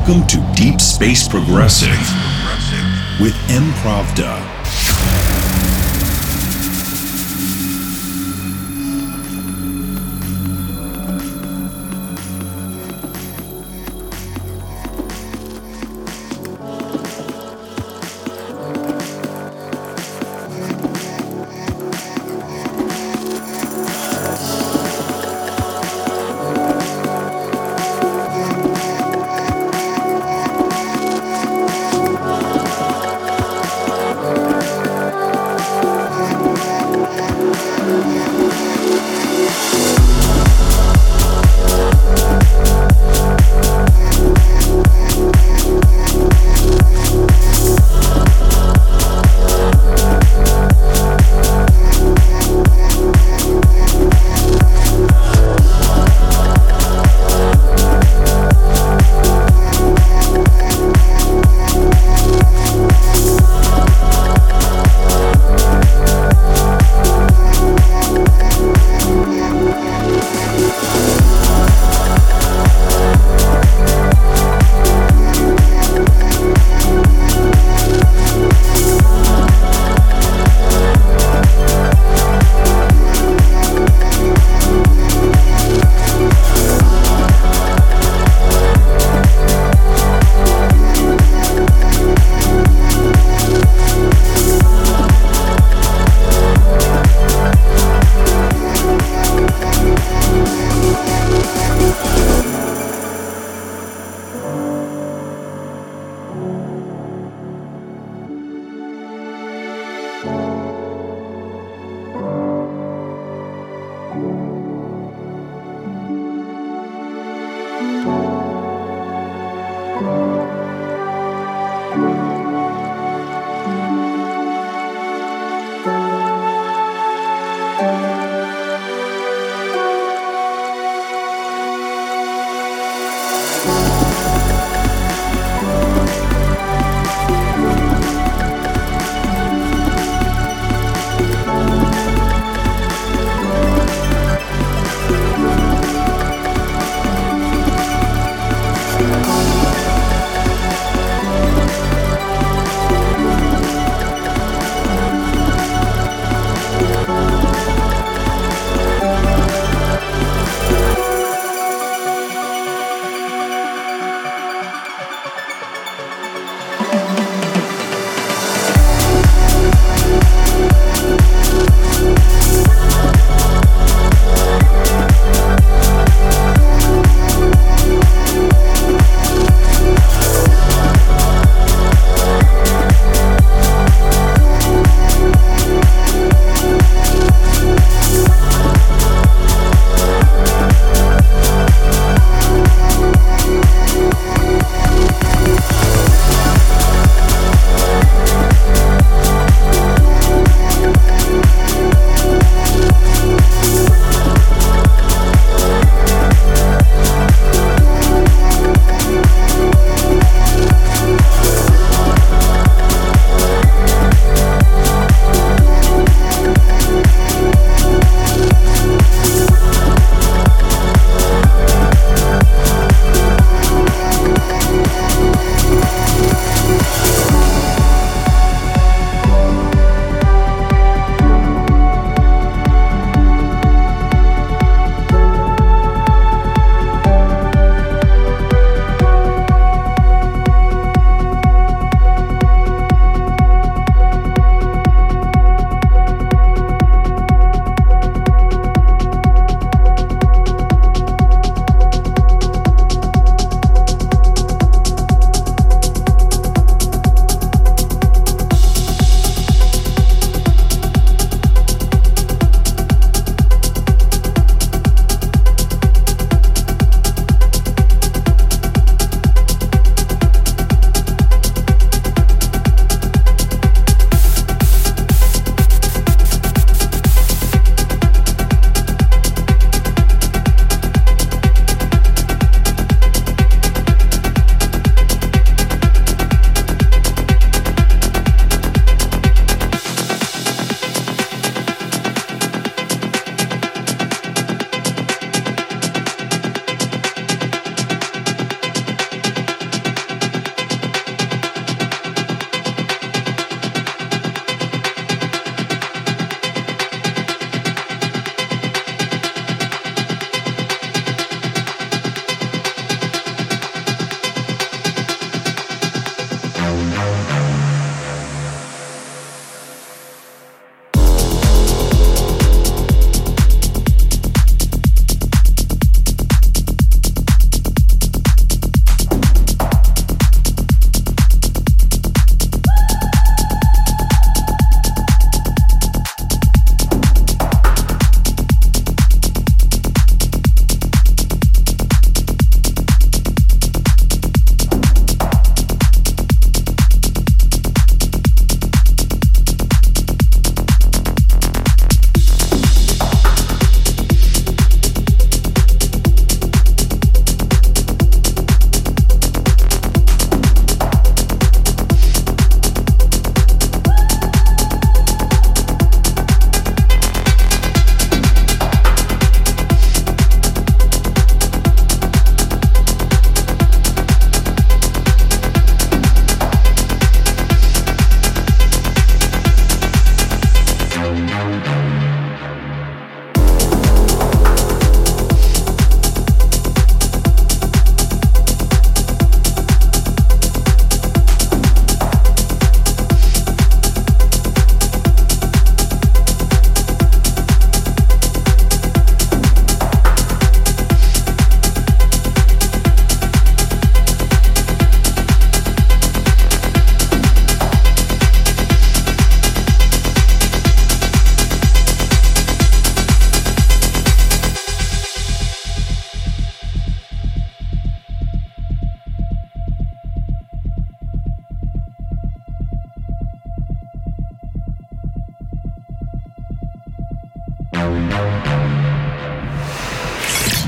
Welcome to Deep Space Progressive with Improvda.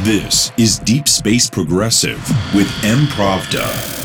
This is Deep Space Progressive with M. Pravda.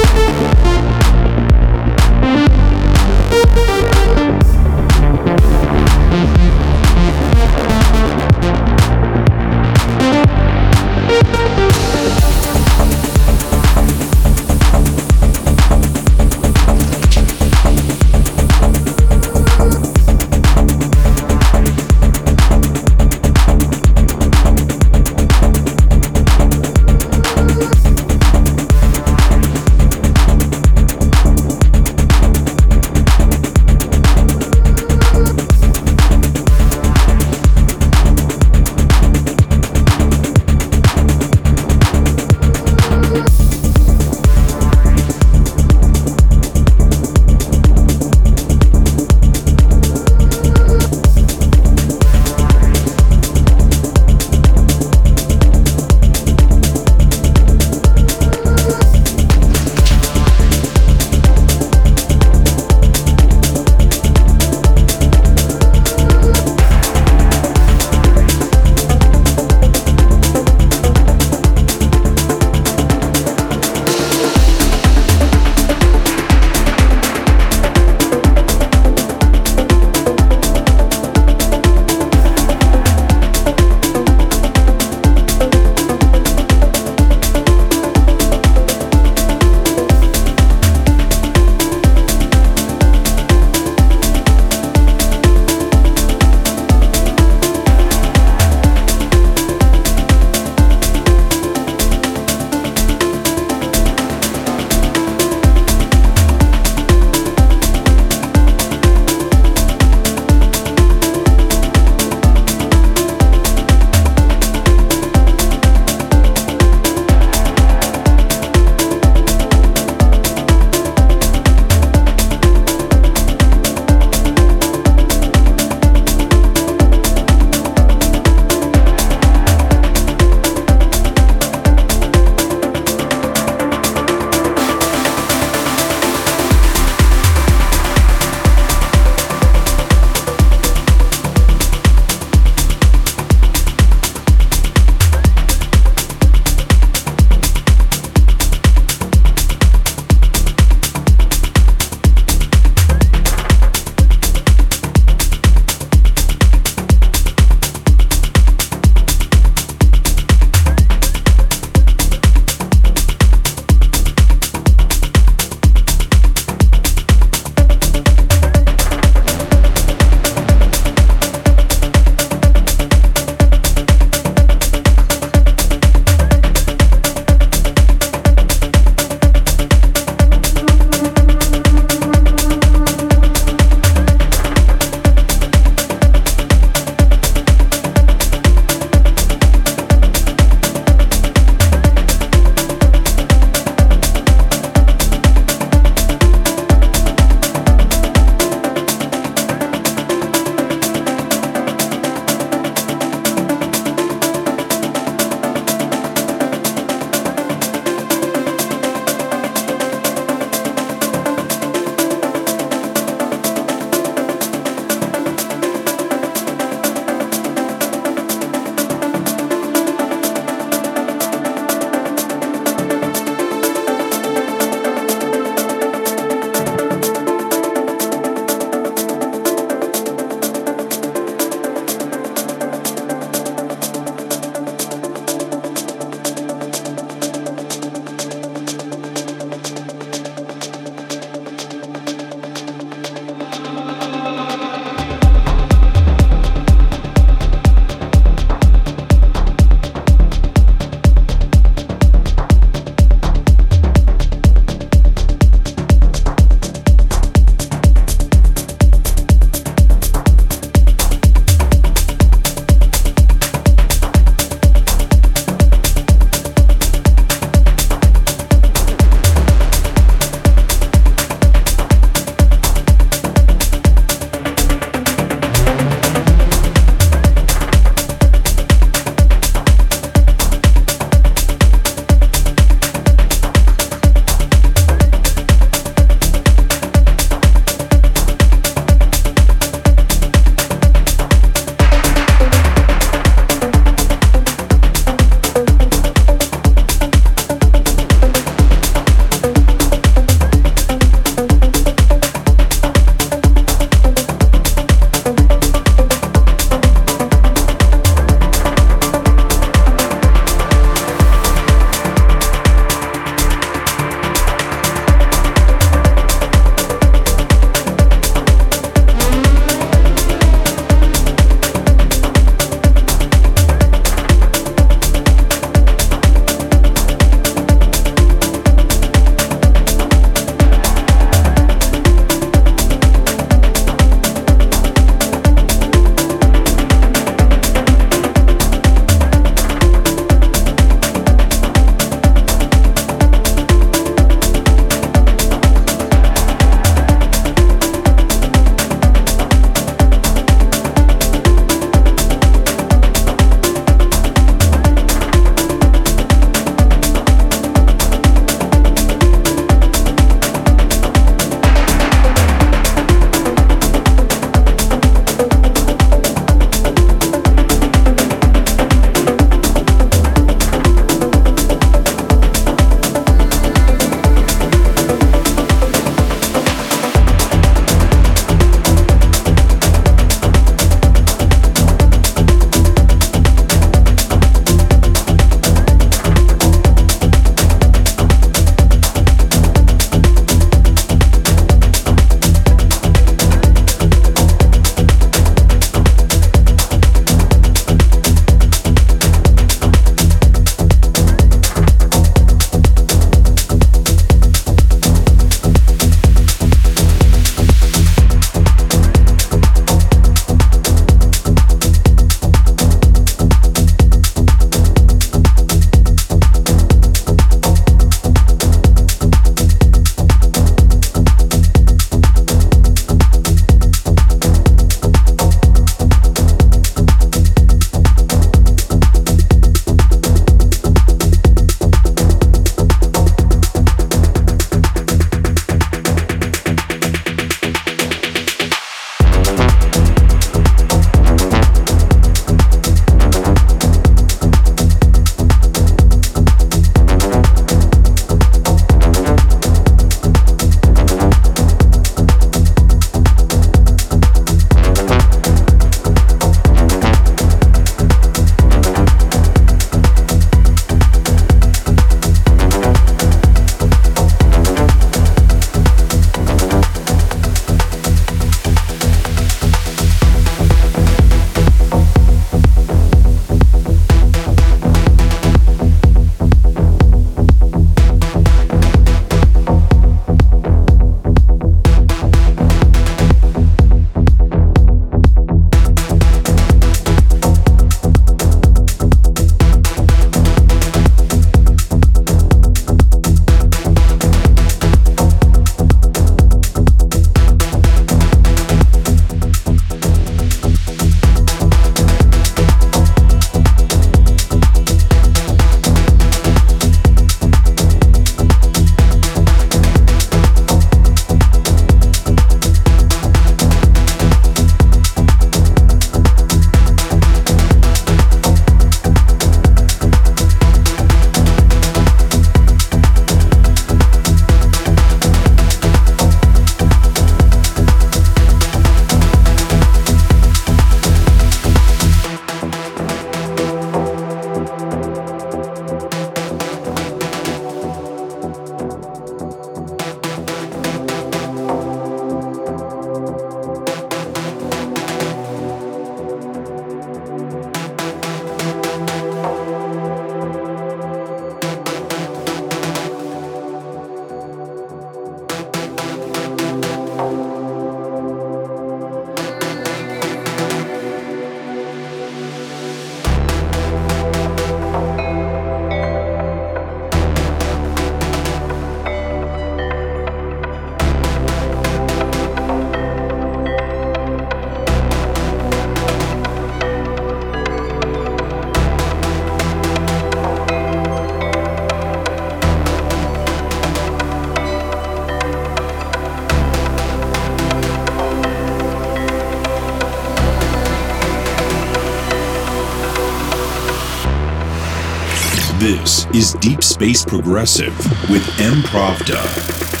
This is Deep Space Progressive with M. Pravda.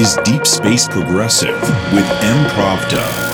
is Deep Space Progressive with Improvta.